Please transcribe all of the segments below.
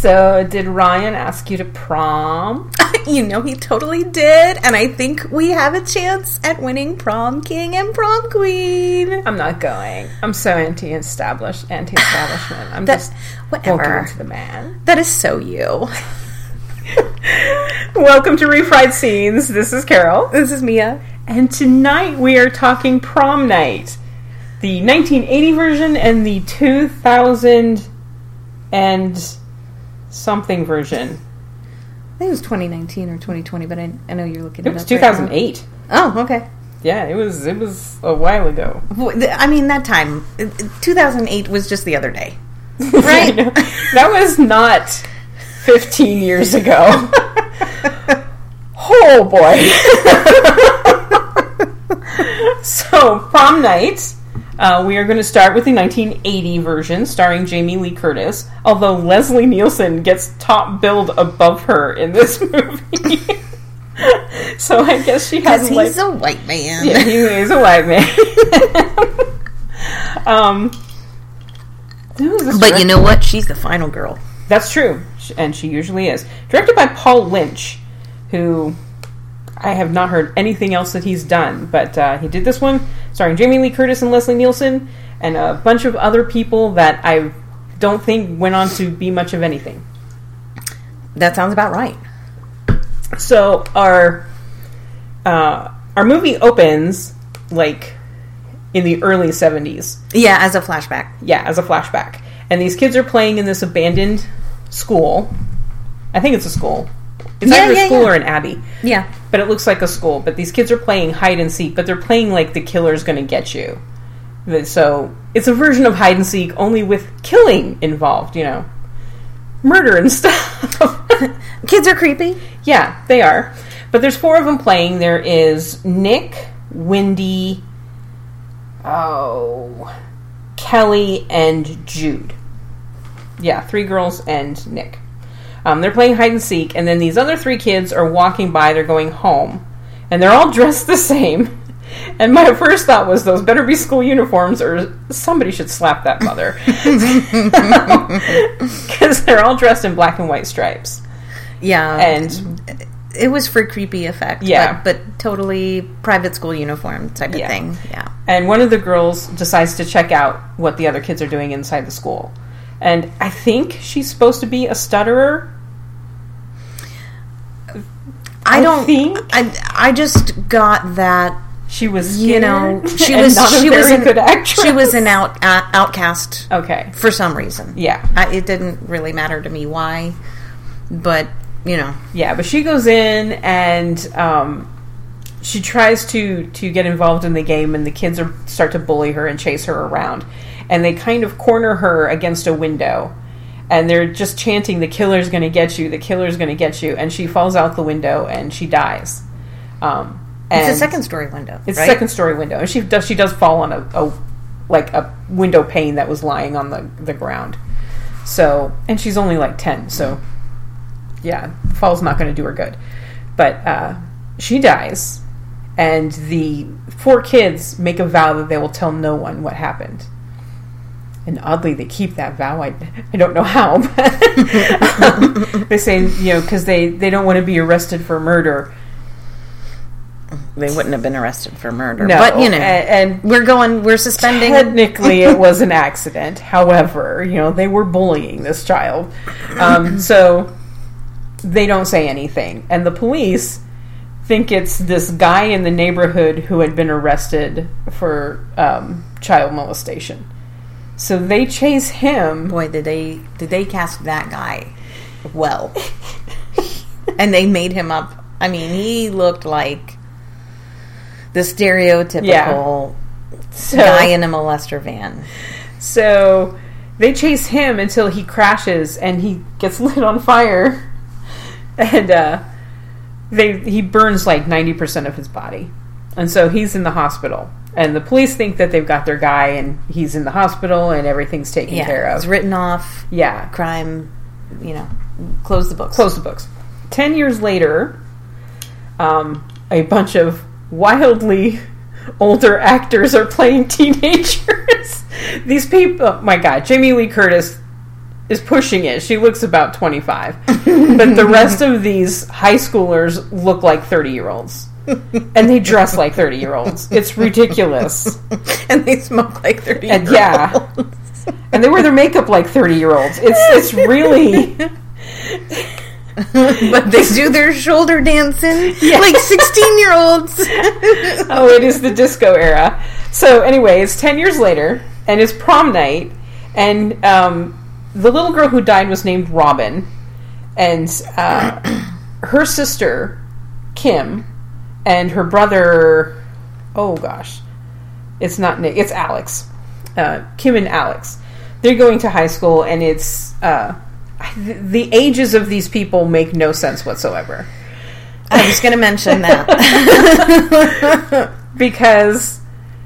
So, did Ryan ask you to prom? you know he totally did, and I think we have a chance at winning prom king and prom queen. I'm not going. I'm so anti-established, anti-establishment. I'm That- just whatever. into the man. That is so you. Welcome to Refried Scenes. This is Carol, This is Mia. and tonight we are talking Prom Night, the 1980 version and the 2000 and something version. I think it was 2019 or 2020, but I, I know you're looking. It was 2008. Oh, okay. Yeah, it was. It was a while ago. I mean, that time, uh, 2008 was just the other day. Right. that was not 15 years ago. oh boy. so, prom night. Uh, we are going to start with the 1980 version starring Jamie Lee Curtis, although Leslie Nielsen gets top billed above her in this movie. so I guess she Because has like he's a white man. yeah, he is a white man. um, who is this But you know what? She's the final girl. that's true, and she usually is. Directed by Paul Lynch, who I have not heard anything else that he's done, but uh, he did this one, starring Jamie Lee Curtis and Leslie Nielsen, and a bunch of other people that I don't think went on to be much of anything. That sounds about right. So our uh, our movie opens like in the early seventies. Yeah, as a flashback. Yeah, as a flashback. And these kids are playing in this abandoned school. I think it's a school. It's Yeah, either yeah, a school yeah. or an abbey, Yeah. but it looks like a school. But these kids are playing hide and seek, but they're playing like the killer's going to get you. So it's a version of hide and seek, only with killing involved. You know, murder and stuff. Kids are creepy. Yeah, they are. But there's four of them playing. There is Nick, Wendy, oh, Kelly, and Jude. Yeah, three girls and Nick. Um, they're playing hide and seek, and then these other three kids are walking by. They're going home, and they're all dressed the same. And my first thought was, those better be school uniforms, or somebody should slap that mother. Because they're all dressed in black and white stripes. Yeah. And it was for creepy effect. Yeah. But, but totally private school uniform type of thing. Yeah. and one of the girls decides to check out what the other kids are doing inside the school. And I think she's supposed to be a stutterer. I I don't think- I, I just got that She was, you know she was a she very was an, good actress. she was an out uh, outcast okay. for some reason. Yeah, I, it didn't really matter to me why, but you know, yeah, but she goes in and um, she tries to to get involved in the game, and the kids are start to bully her and chase her around, and they kind of corner her against a window. And they're just chanting, "The killer's going to get you! The killer's going to get you!" And she falls out the window and she dies. Um, it's a second story window. It's right? a second story window, and she does she does fall on a, a like a window pane that was lying on the the ground. So, and she's only like ten, so yeah, fall's not going to do her good. But uh, she dies, and the four kids make a vow that they will tell no one what happened. And oddly, they keep that vow. I, I don't know how, but um, they say you know because they they don't want to be arrested for murder. They wouldn't have been arrested for murder, No, but you know, and, and we're going. We're suspending. Technically, it was an accident. However, you know, they were bullying this child. Um, so they don't say anything. And the police think it's this guy in the neighborhood who had been arrested for um, child molestation. So they chase him. Boy, did they did they cast that guy well? and they made him up. I mean, he looked like the stereotypical So, guy in a molester van. So they chase him until he crashes and he gets lit on fire, and uh, they he burns like ninety percent of his body, and so he's in the hospital. And the police think that they've got their guy, and he's in the hospital, and everything's taken care of. it's written off. yeah, Crime, you know, close the books. close the books. Ten years later, um, a bunch of wildly older actors are playing teenagers. These people, oh my God, Jamie Lee Curtis is pushing it. She looks about 25. but the rest of these high schoolers look like 30 year olds. And they dress like 30 year olds. It's ridiculous. and they smoke like 30 And yeah. And they wear their makeup like 30 year olds. It's it's really but they do their shoulder dancing Yeah. like 16 year olds. oh, it is the disco era. So anyway, it's ten years later, and it's prom night, and um, the little girl who died was named Robin, and uh, her sister Kim and her brother, oh gosh, it's not Nick, it's Alex. Uh, Kim and Alex. They're going to high school, and it's uh, the, the ages of these people make no sense whatsoever I was going to mention that. because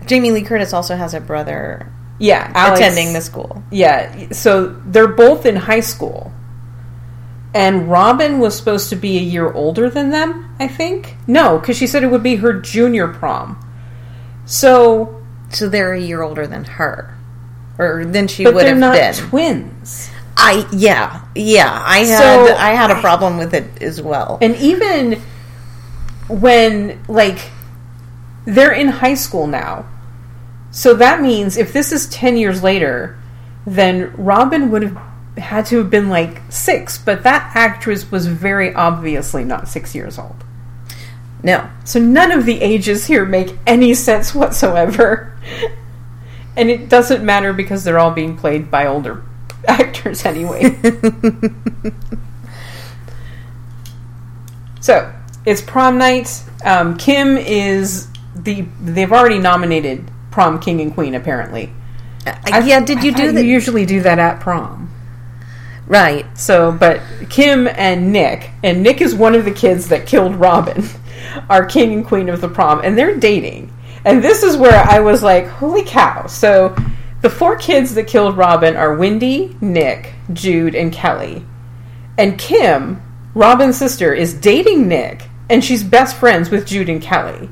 Jamie Lee Curtis also has a brother yeah, Alex, attending the school. Yeah, so they're both in high school. And Robin was supposed to be a year older than them, I think. No, because she said it would be her junior prom. So, So they're a year older than her. Or than she would have not been. twins. I yeah, yeah. I had So- I had a problem with it as well. And even when, like, they're in high school now. So that means if this is 10 years later, then Robin would have had to have been like six, but that actress was very obviously not six years old. No. So none of the ages here make any sense whatsoever. And it doesn't matter because they're all being played by older actors anyway. so it's prom night. Um, Kim is the. They've already nominated prom king and queen. Apparently, Uh, yeah, did you do that? You usually do that at prom. Right. So, but Kim and Nick, and Nick is one of the kids that killed Robin, are king and queen of the prom, and they're dating. And this is where I was like, holy cow. So, the four kids that killed Robin are Wendy, Nick, Jude, and Kelly. And Kim, Robin's sister, is dating Nick, and she's best friends with Jude and Kelly.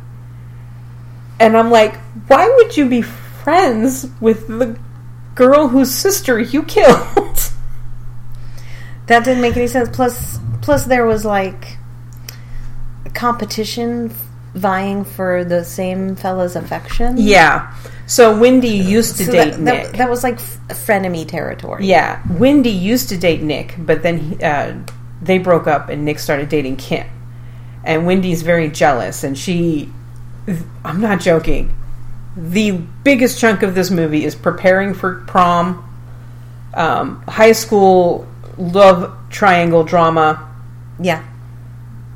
And I'm like, why would you be friends with the girl whose sister you killed? That didn't make any sense. Plus, plus there was like competition vying for the same fella's affection. Yeah. So Wendy used to So date that, Nick. that, that was like f- frenemy territory. yeah, Wendy used to date Nick, but then he, uh, they broke up, and Nick started dating Kim. And Wendy's very jealous, and she. I'm not joking. The biggest chunk of this movie is preparing for prom, um, high school love triangle drama, Yeah.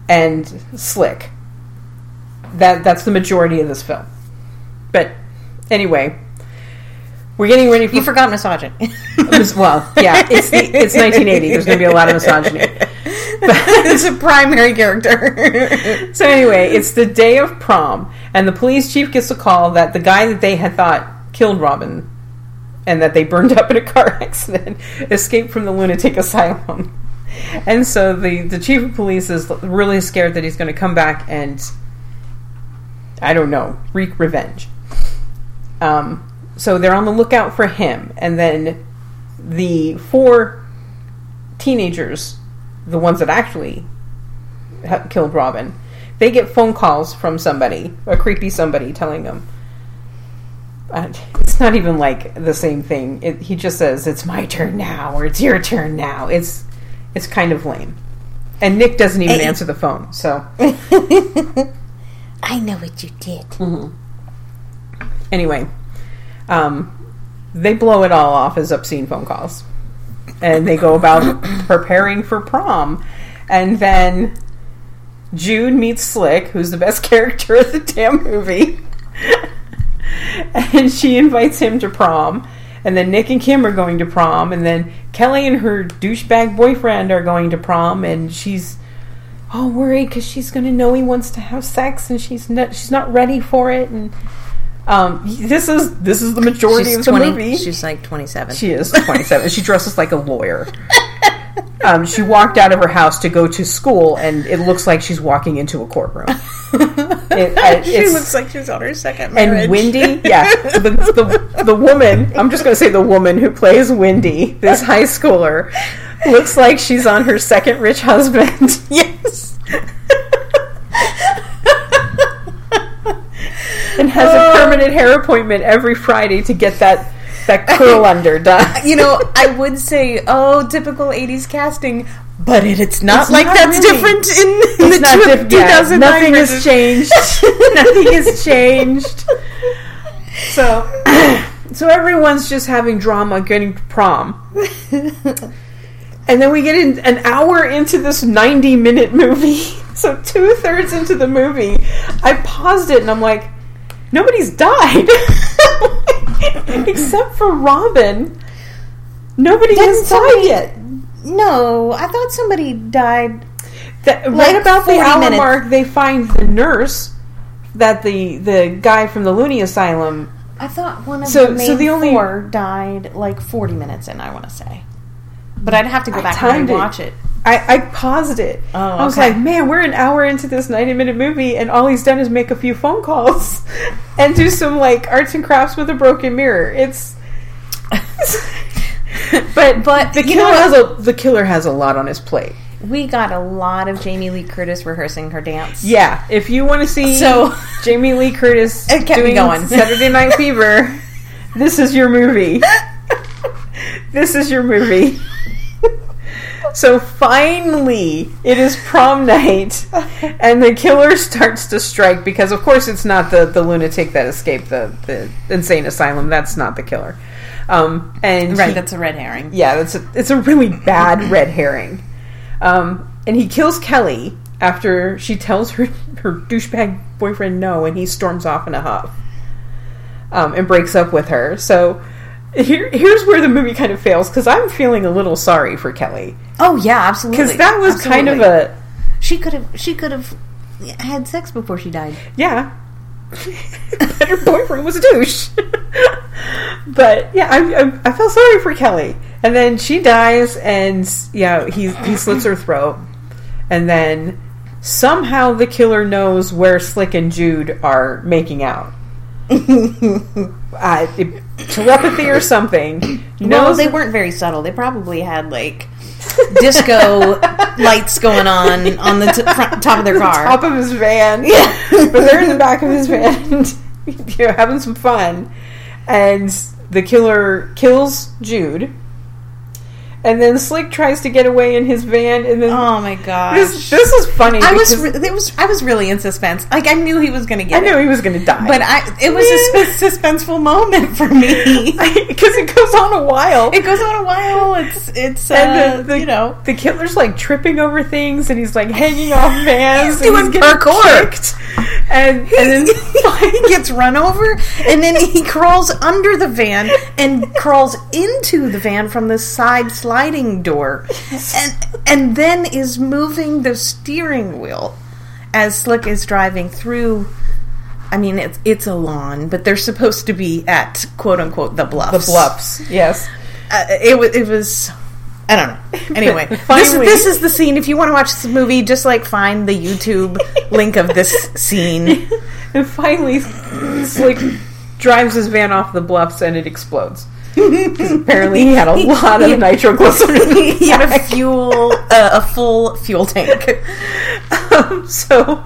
and slick. That that's the majority of this film. But anyway, we're getting ready for You forgot misogyny. Mis- well, yeah, it's the, it's 1980. There's going to be a lot of misogyny. it's a primary character. So anyway, it's the day of prom, and the police chief gets a call that the guy that they had thought killed Robin and that they burned up in a car accident escaped from the lunatic asylum. And so the the chief of police is really scared that he's going to come back and I don't know, wreak revenge. Um, so they're on the lookout for him, and then the four teenagers, the ones that actually killed Robin, they get phone calls from somebody, a creepy somebody, telling them. Uh, it's not even like the same thing. It, he just says, "It's my turn now," or "It's your turn now." It's it's kind of lame. And Nick doesn't even Hey. answer the phone. So I know what you did. anyway, um, they blow it all off as obscene phone calls, and they go about preparing for prom, and then Jude meets Slick, who's the best character of the damn movie, and she invites him to prom. And then Nick and Kim are going to prom, and then Kelly and her douchebag boyfriend are going to prom, and she's all worried because she's going to know he wants to have sex, and she's not she's not ready for it, and um, this is this is the majority She's of the 20, movie. She's like 27. She is 27. she dresses like a lawyer. Um, she walked out of her house to go to school, and it looks like she's walking into a courtroom. It, I, she looks like she's on her second marriage. and Wendy, yeah, the, the the woman. I'm just going to say the woman who plays Wendy, this high schooler, looks like she's on her second rich husband. yes. and has Oh. a permanent hair appointment every Friday to get that that curl under done. you know, I would say, oh, typical '80s casting, but it, it's not It's like not that's really. different in, in the not diff- yeah, nothing has changed. nothing has changed. So, so everyone's just having drama getting to prom. And then we get in an hour into this 90 minute movie. So, two thirds into the movie, I paused it and I'm like, nobody's died. Except for Robin. Nobody Didn't has somebody- died yet. No, I thought somebody died. That, Like right about the 40 hour minutes. mark, they find the nurse that the the guy from the loony asylum. I thought one of So- the main so the only- four died like 40 minutes in. I want to say, but I'd have to go back and timed it. watch it. I, I paused it. Oh, I was okay. like, man, we're an hour into this ninety minute movie, and all he's done is make a few phone calls and do some like arts and crafts with a broken mirror. It's. but But, the killer has a the killer has a lot on his plate. We got a lot of Jamie Lee Curtis rehearsing her dance. Yeah, if you want to see So- Jamie Lee Curtis It kept doing going. Saturday Night Fever, this is your movie. this is your movie. So finally, it is prom night, and the killer starts to strike because, of course, it's not the, the lunatic that escaped the, the insane asylum. That's not the killer. Um, and Right, he- that's a red herring. yeah, that's a, it's a really bad red herring. Um, and he kills Kelly after she tells her her douchebag boyfriend no, and he storms off in a huff um, and breaks up with her. So here, here's where the movie kind of fails because I'm feeling a little sorry for Kelly Oh yeah, absolutely. because that was kind of a She could have. She could have had sex before she died. yeah. but her boyfriend was a douche. but yeah, I, I, I felt sorry for Kelly, and then she dies, and yeah, he he slits her throat, and then somehow the killer knows where Slick and Jude are making out. uh, telepathy or something. No, Knows they weren't very subtle. They probably had like disco lights going on on the t- front, top of their car. top of his van. Yeah. but they're in the back of his van, you know, having some fun. And the killer kills Jude. And then Slick tries to get away in his van, and then oh my god, this this is funny. I was re- it was I was really in suspense. Like I knew he was going to get. I get knew it, he was going to die, but I it was a sus- suspenseful moment for me. because it goes on a while. it goes on a while. It's it's uh, the, the, you know the killer's like tripping over things, and he's like hanging off vans, He's and doing getting parkour. kicked. And and then he gets run over and then he crawls under the van and crawls into the van from the side sliding door and and then is moving the steering wheel as Slick is driving through I mean it's it's a lawn but they're supposed to be at quote unquote the bluffs. the bluffs yes. uh, it was it was I don't know. Anyway, this, this is the scene. If you want to watch this movie, just like find the YouTube link of this scene. And finally, Slick drives his van off the bluffs and it explodes. 'Cause apparently he had a lot of nitroglycerin. he had a fuel, uh, a full fuel tank. Um, so,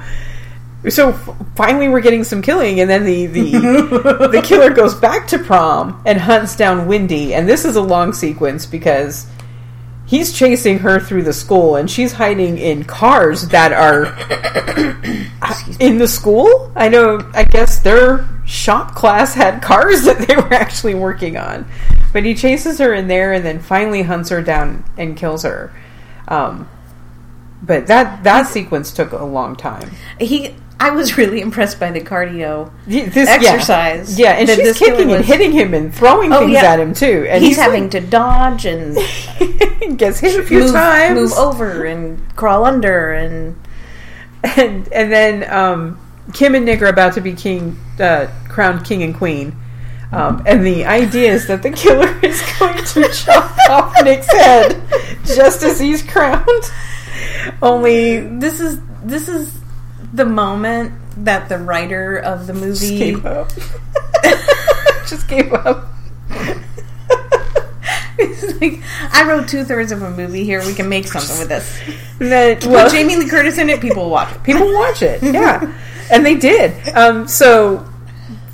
so finally we're getting some killing, and then the the the killer goes back to prom and hunts down Wendy, and this is a long sequence because he's chasing her through the school, and she's hiding in cars that are in the school. I know. I guess their shop class had cars that they were actually working on, but he chases her in there, and then finally hunts her down and kills her. Um, but that that sequence took a long time. He, I was really impressed by the cardio. This, Exercise yeah, yeah and she's kicking killer and was- hitting him and throwing Oh, things yeah. at him too. And he's, he's, having like- to dodge and gets hit a few move, times, move over and crawl under and and and then um, Kim and Nick are about to be king, uh, crowned king and queen. Um, and the idea is that the killer is going to chop off Nick's head just as he's crowned. Only this is this is the moment that the writer of the Just movie gave up. Just gave up. Like, I wrote two thirds of a movie here. We can make something with this. And then, Put well, Jamie Lee Curtis in it. People watch it. people watch it. Yeah, and they did. Um, so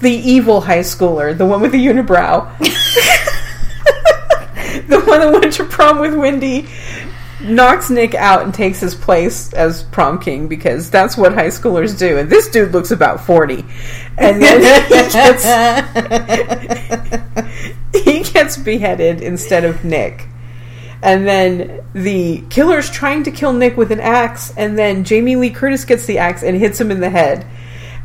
the evil high schooler, the one with the unibrow, the one that went to prom with Wendy, knocks Nick out and takes his place as prom king because that's what high schoolers do. And this dude looks about forty, and then he gets he gets beheaded instead of Nick. And then the killer's trying to kill Nick with an axe, and then Jamie Lee Curtis gets the axe and hits him in the head.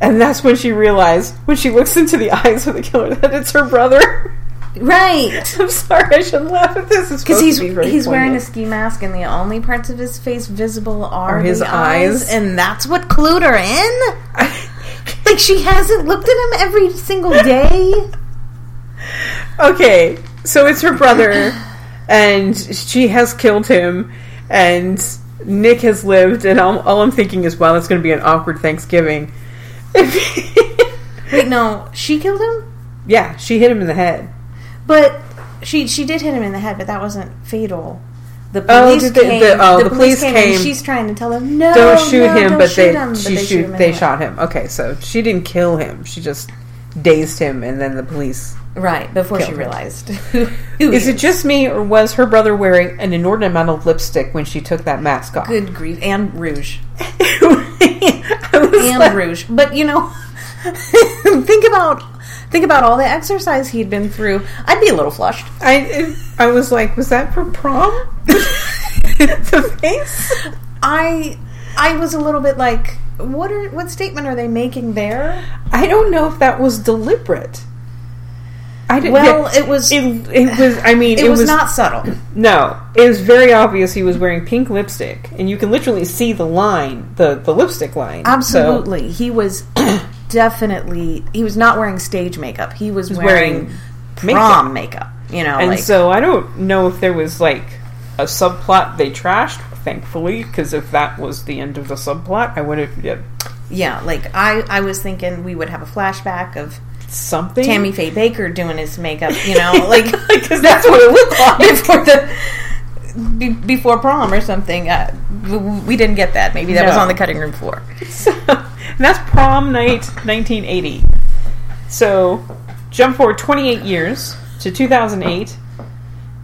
And that's when she realized, when she looks into the eyes of the killer, that it's her brother. Right. I'm sorry, I shouldn't laugh at this. It's Because he's be he's wearing a ski mask, and the only parts of his face visible are, Are his the eyes. and that's what clued her in. Like she hasn't looked at him every single day. Okay, so it's her brother, and she has killed him, and Nick has lived, and all, all I'm thinking is, wow, it's going to be an awkward Thanksgiving. Wait, no, she killed him, yeah, she hit him in the head. But she she did hit him in the head, but that wasn't fatal. The Oh, police they- came. the- oh, the, the police, police came, came. and she's trying to tell him, "No, don't shoot no, him, don't but shoot they him," but they shoot him they shot him. Okay, so she didn't kill him; she just dazed him, and then the police. right before she him. realized. Is it just me, or was her brother wearing an inordinate amount of lipstick when she took that mask off? Good grief, and rouge. And like- rouge. But you know, think about think about all the exercise he'd been through. I'd be a little flushed. I I was like, was that for prom? the face. I I was a little bit like, what are what statement are they making there? I don't know if that was deliberate. I didn't. Well, yeah, it was It, it was. I mean, it, was, not subtle. No, it was very obvious he was wearing pink lipstick, and you can literally see the line, the the lipstick line. So- Absolutely, he was definitely he was not wearing stage makeup. He was, wearing wearing, makeup. prom makeup. You know, and like so I don't know if there was like a subplot they trashed. Thankfully, because if that was the end of the subplot, I would have yeah, yeah, like I I was thinking we would have a flashback of something. Tammy Faye Bakker doing his makeup. You know, like because that's what it looked like. before the be, before prom or something. Uh, we didn't get that. Maybe that was on the cutting room floor. So, and that's prom night 1980. So, jump forward 28 years to 2008,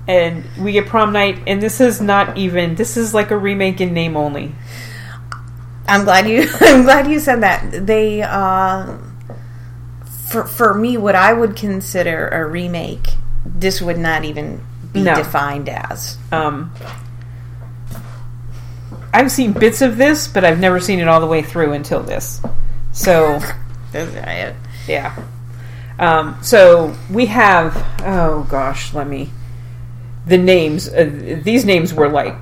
and we get prom night, and this is not even. This is like a remake in name only. I'm glad you. I'm glad you said that. They, uh, for for me, what I would consider a remake, this would not even be No. defined as. Um, I've seen bits of this, but I've never seen it all the way through until this. So, yeah. Um, so we have. Oh gosh, let me. The names. Uh, these names were like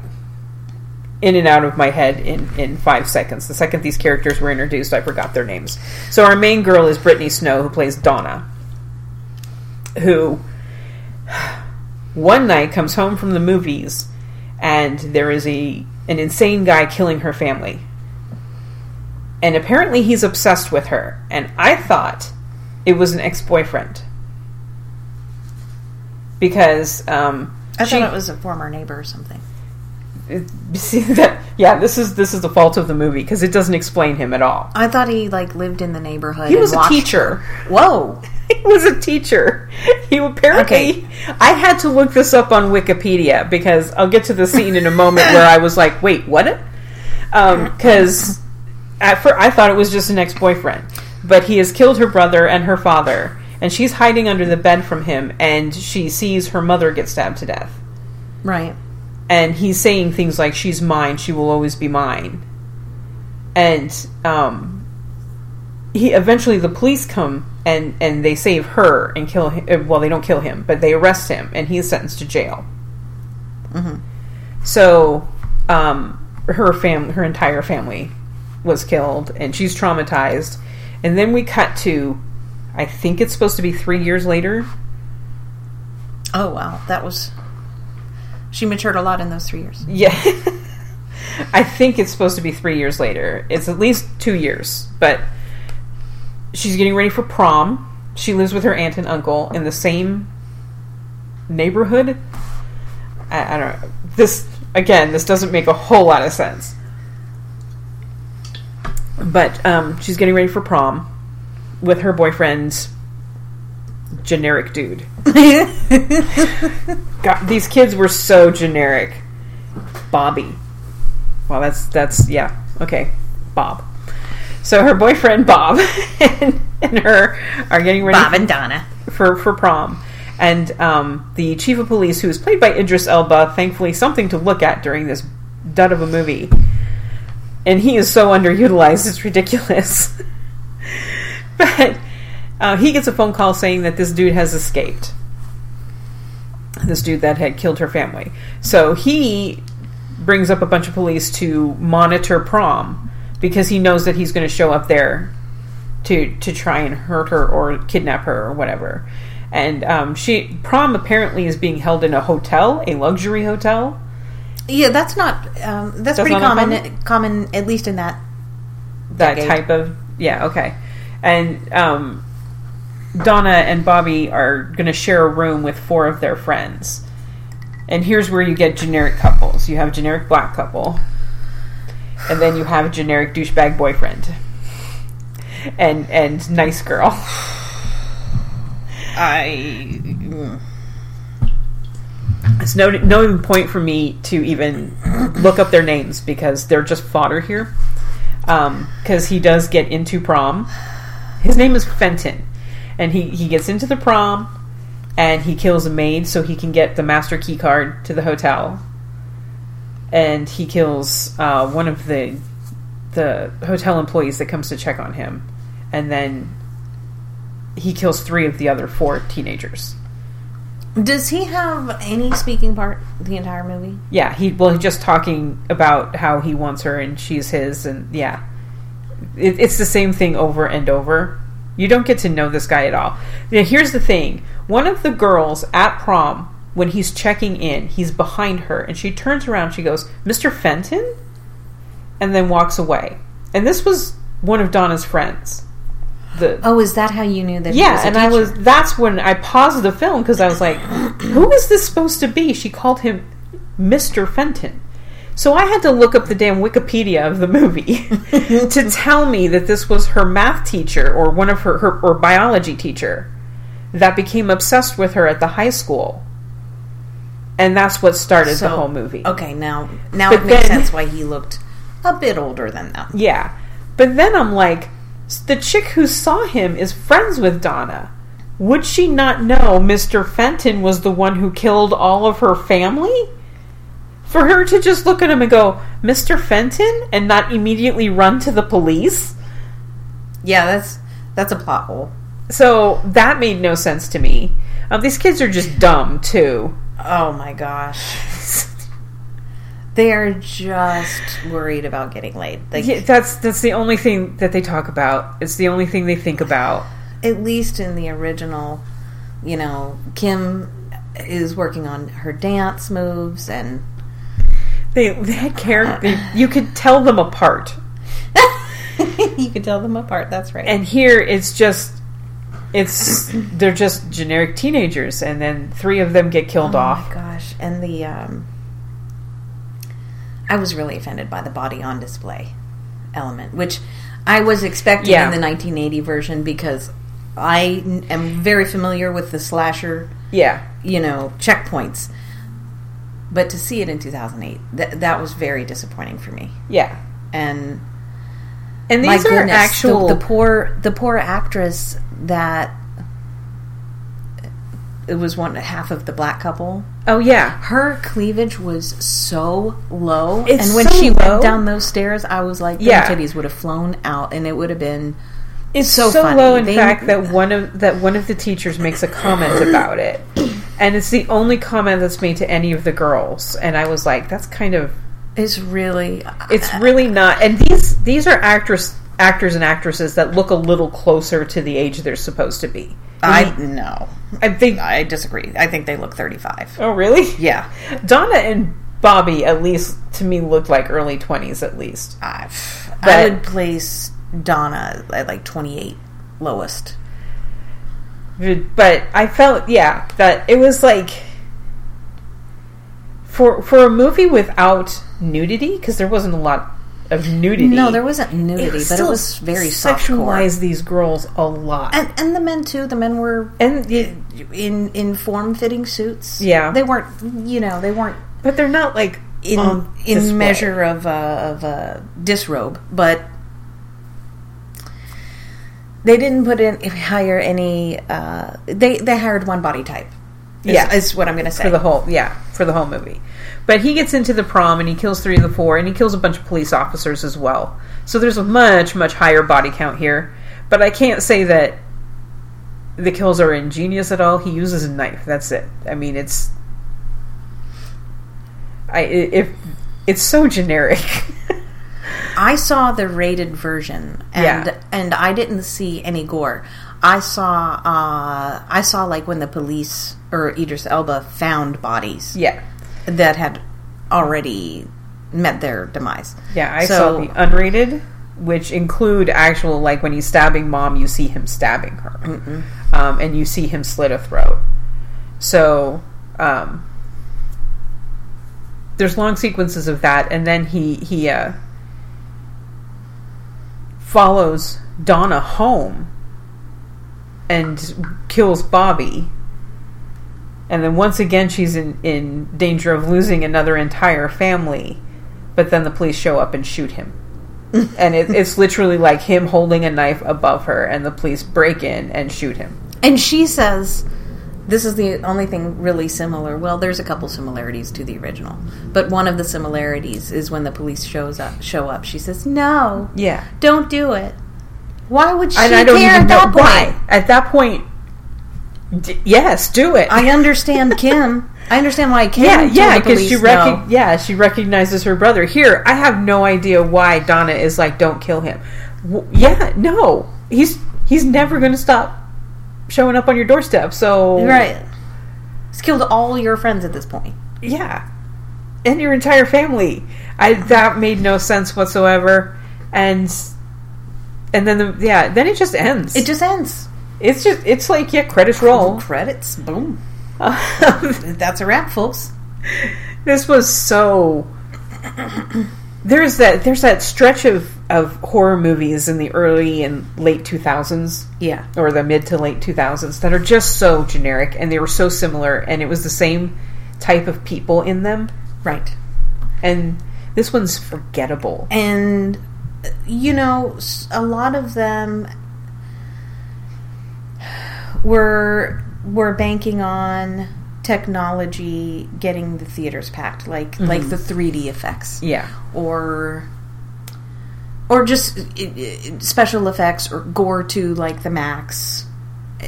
in and out of my head in in five seconds. The second these characters were introduced, I forgot their names. So our main girl is Brittany Snow, who plays Donna, who one night comes home from the movies, and there is a an insane guy killing her family. And apparently he's obsessed with her. And I thought it was an ex boyfriend. Because um I she- thought it was a former neighbor or something. see that yeah, this is this is the fault of the movie because it doesn't explain him at all. I thought he like lived in the neighborhood. He and was a watched- teacher. Whoa. he was a teacher. He apparently. Okay. I had to look this up on Wikipedia because I'll get to the scene in a moment where I was like, "Wait, what?" Um, because at first I thought it was just an ex-boyfriend, but he has killed her brother and her father, and she's hiding under the bed from him, and she sees her mother get stabbed to death, Right. And he's saying things like, "She's mine. She will always be mine," and um, he eventually the police come and and they save her and kill him. Well, they don't kill him, but they arrest him, and he's sentenced to jail. Mhm. So, um, her fam, her entire family was killed, and she's traumatized. And then we cut to, I think it's supposed to be three years later. Oh wow, that was. She matured a lot in those three years. Yeah. I think it's supposed to be three years later. It's at least two years, but she's getting ready for prom. She lives with her aunt and uncle in the same neighborhood. I, I don't know. This again, this doesn't make a whole lot of sense. But um, she's getting ready for prom with her boyfriend's generic dude. God, these kids were so generic. Bobby. Well, that's that's yeah okay, Bob. So her boyfriend Bob and, and her are getting ready Bob and Donna. for for prom, and um, the chief of police, who is played by Idris Elba, thankfully something to look at during this dud of a movie, and he is so underutilized, it's ridiculous. but uh, he gets a phone call saying that this dude has escaped. This dude that had killed her family. So he brings up a bunch of police to monitor prom because he knows that he's going to show up there to to try and hurt her or kidnap her or whatever. And um, she prom apparently is being held in a hotel, a luxury hotel. Yeah, that's not. Um, that's, That's pretty common. uncommon? Common, at least in that. that Decade. type of yeah okay and um, donna and bobby are going to share a room with four of their friends and here's where you get generic couples you have generic black couple and then you have a generic douchebag boyfriend and and nice girl I. it's no no point for me to even look up their names because they're just fodder here. Um, because he does get into prom. His name is Fenton, and he he gets into the prom, and he kills a maid so he can get the master key card to the hotel. And he kills uh, one of the the hotel employees that comes to check on him, and then he kills three of the other four teenagers. Does he have any speaking part the entire movie? Yeah, he well, he's just talking about how he wants her and she's his, and yeah, it, it's the same thing over and over. You don't get to know this guy at all. Now, here's the thing: one of the girls at prom, when he's checking in, he's behind her, and she turns around. She goes, "Mr. Fenton," and then walks away. And this was one of Donna's friends. The Oh, is that how you knew that? he yeah, was a and I was that's when I paused the film because I was like, who is this supposed to be? She called him Mr. Fenton. So I had to look up the damn Wikipedia of the movie to tell me that this was her math teacher or one of her, her or biology teacher that became obsessed with her at the high school. And that's what started the whole movie. Okay, now now But it makes then- sense why he looked a bit older than them. Yeah. But then I'm like, the chick who saw him is friends with Donna. Would she not know Mr. Fenton was the one who killed all of her family? For her to just look at him and go, Mr. Fenton? And not immediately run to the police? Yeah, that's that's a plot hole. So that made no sense to me. Um, these kids are just dumb, too. Oh my gosh. They are just worried about getting laid. Like Yeah, that's that's the only thing that they talk about. It's the only thing they think about. at least in the original, you know, Kim is working on her dance moves and They, they had character. You could tell them apart. you could tell them apart. That's right. and here it's just it's they're just generic teenagers and then three of them get killed oh off my gosh! And the um, I was really offended by the body on display element, which I was expecting Yeah. in the 1980 version because I am very familiar with the slasher, yeah you know, checkpoints. But to see it in 2008, that that was very disappointing for me. yeah And and these are goodness, actual the, the poor the poor actress that it was one half of the black couple. oh yeah Her cleavage was so low, It's and when so she low. went down those stairs, I was like, Yeah. Titties would have flown out," and it would have been it's so so, funny. low in They- fact that one of that one of the teachers makes a comment about it and it's the only comment that's made to any of the girls and i was like that's kind of it's really it's really not and these these are actress actors and actresses that look a little closer to the age they're supposed to be I no, i think I disagree. I think they look thirty five. oh really Yeah, Donna and Bobby, at least to me, looked like early twenties. At least, I, But- I would place Donna at like twenty eight. lowest. But I felt yeah that it was like for for a movie without nudity because there wasn't a lot of nudity. No, there wasn't nudity, but it was very softcore. sexualized these girls a lot. And, and the men too. The men were And it, in in form fitting suits. Yeah. they weren't. You know, they weren't but they're not like in in display. measure of uh, of uh, disrobe, but they didn't put in hire any. Uh, they they hired one body type. Is, Yeah. is what I'm going to say. for the whole yeah for the whole movie. But he gets into the prom and he kills three of the four, and he kills a bunch of police officers as well. So there's a much much higher body count here. But I can't say that the kills are ingenious at all. He uses a knife. That's it. I mean, it's I i- if it's so generic. I saw the rated version, and Yeah. and I didn't see any gore. I saw uh, I saw like when the police or Idris Elba found bodies yeah, that had already met their demise. yeah. I So- saw the unrated, which include actual like when he's stabbing mom, you see him stabbing her, um, and you see him slit a throat. So um, there's long sequences of that, and then he he uh, follows Donna home and kills Bobby. And then once again, she's in, in danger of losing another entire family. But then the police show up and shoot him. and it, it's literally like him holding a knife above her, and the police break in and shoot him. And she says, "This is the only thing really similar." Well, there's a couple similarities to the original, but one of the similarities is when the police shows up. Show up, she says, "No, Yeah. don't do it." Why would she And I don't care even at know that point? why. At that point, d- yes, do it. I understand Kim. I understand why Kim. yeah, yeah, because she rec- yeah she recognizes her brother. Here, I have no idea why Donna is like, "Don't kill him." W- yeah, no, he's he's never going to stop showing up on your doorstep. So Right. He's killed all your friends at this point. yeah, and your entire family. I that made no sense whatsoever, and and then the yeah, then it just ends. It just ends. it's just it's like yeah, credits roll. Credits. Boom. That's a wrap, folks. this was so there's that there's that stretch of of horror movies in the early and late 2000s Yeah. or the mid to late 2000s that are just so generic and they were so similar and it was the same type of people in them Right. and this one's forgettable and you know a lot of them were were banking on technology getting the theaters packed like mm-hmm. like the 3D effects. Yeah. Or or just special effects or gore to like the max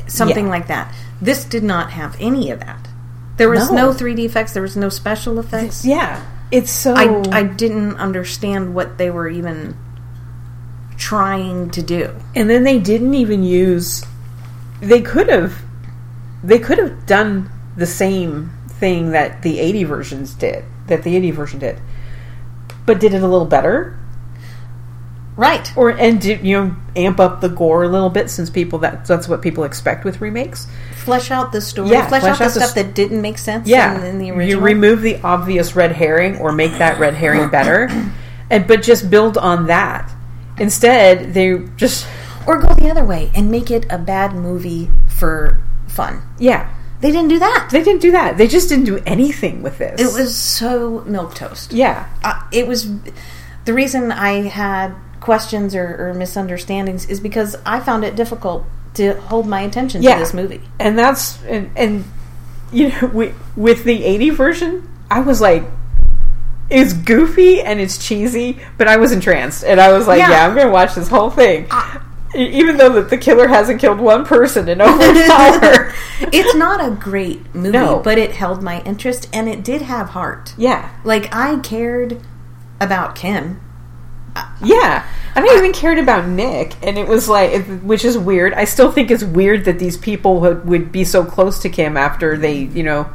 something Yeah. like that. This did not have any of that. There was no, No. 3D effects. There was no special effects. Yeah. It's so I, I didn't understand what they were even trying to do. and then they didn't even use they could have they could have done the same thing that the 80 versions did that the 80 version did but did it a little better Right. or and did you know amp up the gore a little bit since people that that's what people expect with remakes Flesh out the story. Yeah, flesh, flesh out the out the stuff s- that didn't make sense yeah in, in the original. you remove the obvious red herring or make that red herring better and but just build on that instead they just or go the other way and make it a bad movie for fun. yeah They didn't do that. they didn't do that they just didn't do anything with this It was so milk toast. yeah Uh, it was the reason I had questions or, or misunderstandings is because I found it difficult to hold my attention Yeah. to this movie. and that's and, and you know with, with the 80 version i was like it's goofy and it's cheesy but i was entranced and i was like Yeah. yeah, i'm gonna watch this whole thing Ah. Even though the, the killer hasn't killed one person in over an hour it's not a great movie, No. but it held my interest and it did have heart. yeah Like I cared about Kim. yeah I i even cared about nick and it was like which is weird i still think it's weird that these people would, would be so close to kim after they you know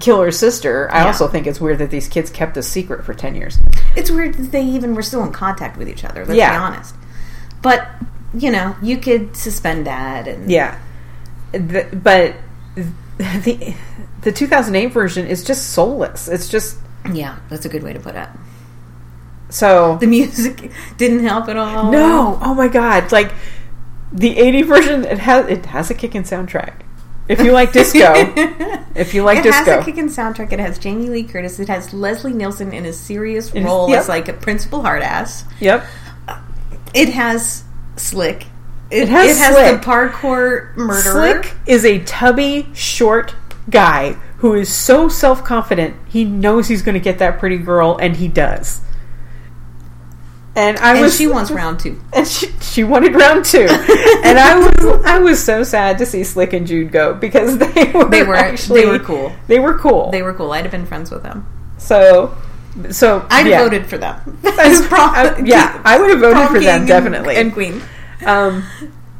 kill her sister i Yeah. also think it's weird that these kids kept a secret for 10 years It's weird that they even were still in contact with each other. Let's Yeah. be honest. But you know, you could suspend that and Yeah, the, but the the 2008 version is just soulless. It's just yeah, that's a good way to put it. so. The music didn't help at all. No, oh my god! Like the 80 version, it has it has a kicking soundtrack. If you like disco, if you like it disco, it has a kicking soundtrack. It has Jamie Lee Curtis. It has Leslie Nielsen in a serious role yep. as like a principal hard ass. yep, It has Slick. It, It has it has Slick. the parkour murderer. Slick is a tubby, short guy who is so self confident. He knows he's going to get that pretty girl, and he does. And I And was she wants round two. and she, she wanted round two, and I was I was so sad to see Slick and Jude go because they were They were- actually they were cool. They were cool. They were cool. I'd have been friends with them. so so I'd yeah. have voted for them. As prom- I- yeah, I would have voted for them definitely. And, and queen. Um,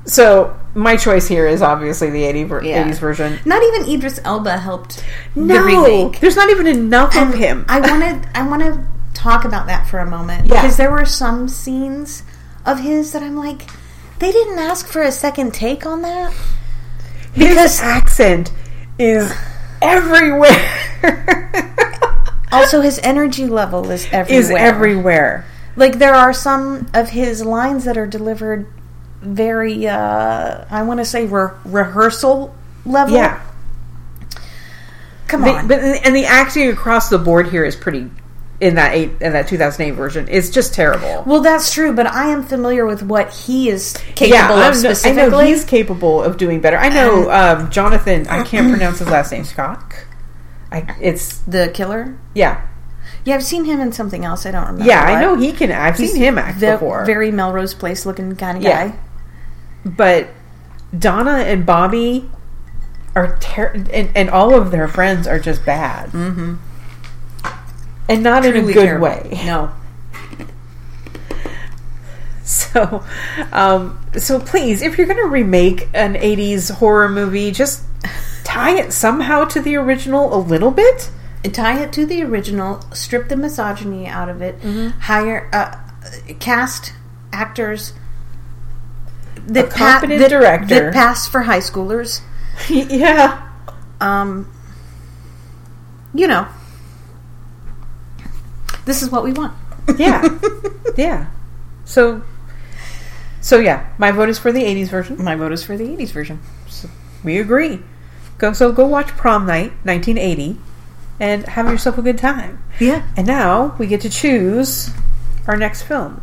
so my choice here is obviously the 80 ver- Yeah. 80s version. Not even Idris Elba helped No, the there's not even enough of him. I wanted. I want to talk about that for a moment Yeah. because there were some scenes of his that I'm like, they didn't ask for a second take on that. His accent is everywhere. Also, his energy level is everywhere. is everywhere. Like there are some of his lines that are delivered very. uh I want to say re- rehearsal level. Yeah. come The- on. but and the acting across the board here is pretty in that eight in that 2008 version is just terrible. well, that's true, but I am familiar with what he is capable yeah, of I'm- I specifically. know he's capable of doing better. I know um, Jonathan. I can't pronounce his last name. Scott. I, it's the killer. yeah, Yeah, I've seen him in something else. I don't remember. yeah. I know he can. I've seen him act ve- before. Very Melrose Place looking kind of Yeah. guy. but Donna and Bobby are ter- and, and all of their friends are just bad, Mm-hmm. and not in a good terrible. way. No. So, um, so please, if you're going to remake an '80s horror movie, just tie it somehow to the original a little bit. tie it to the original, strip the misogyny out of it, Mm-hmm. hire uh, cast actors that A competent that, director. that pass for high schoolers. yeah, Um, you know, this is what we want. yeah, yeah. So, so yeah, my vote is for the '80s version. My vote is for the '80s version. We agree. Go so go watch Prom Night 1980 and have yourself a good time. Yeah. And now we get to choose our next film.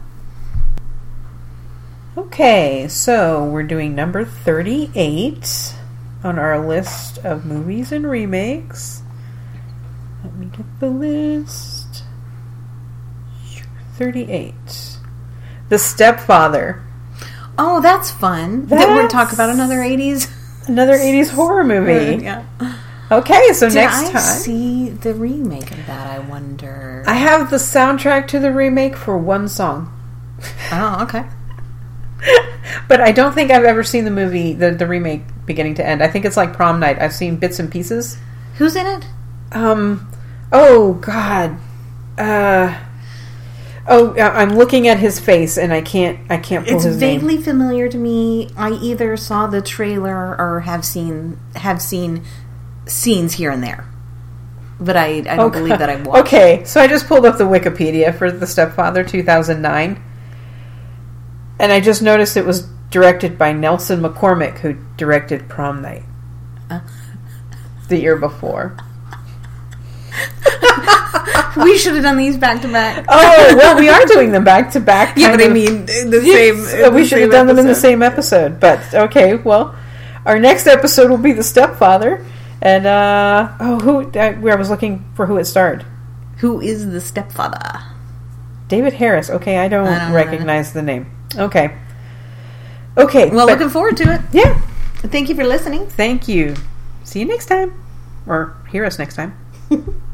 Okay, so we're doing number 38 on our list of movies and remakes. Let me get the list. 38. The Stepfather. Oh, that's fun. That we're That's- talk about another '80s. Another 80s horror movie. yeah. Okay, so Did next I time. see the remake of that? I wonder. I have the soundtrack to the remake for one song. oh, okay. But I don't think I've ever seen the movie, the, the remake, beginning to end. I think it's like prom night. I've seen bits and pieces. Who's in it? Um, oh God, uh, oh, I'm looking at his face and I can't, I can't pull It's his name. vaguely familiar to me. I either saw the trailer or have seen have seen scenes here and there, but I I don't Okay. believe that I watched. Okay, so I just pulled up the Wikipedia for The Stepfather 2009, and I just noticed it was directed by Nelson McCormick, who directed Prom Night Uh. the year before. we should have done these back to back. Oh well, we are doing them back to back. Yeah, but I mean the Yes, same. we should have done them in the same episode. But okay, well, our next episode will be the stepfather, and uh, oh, who? I, where I was looking for who it starred. Who is the stepfather? David Harris. Okay, I don't, I don't know. recognize the name. Okay, okay. Well, but- looking forward to it. yeah. Thank you for listening. Thank you. See you next time, or hear us next time.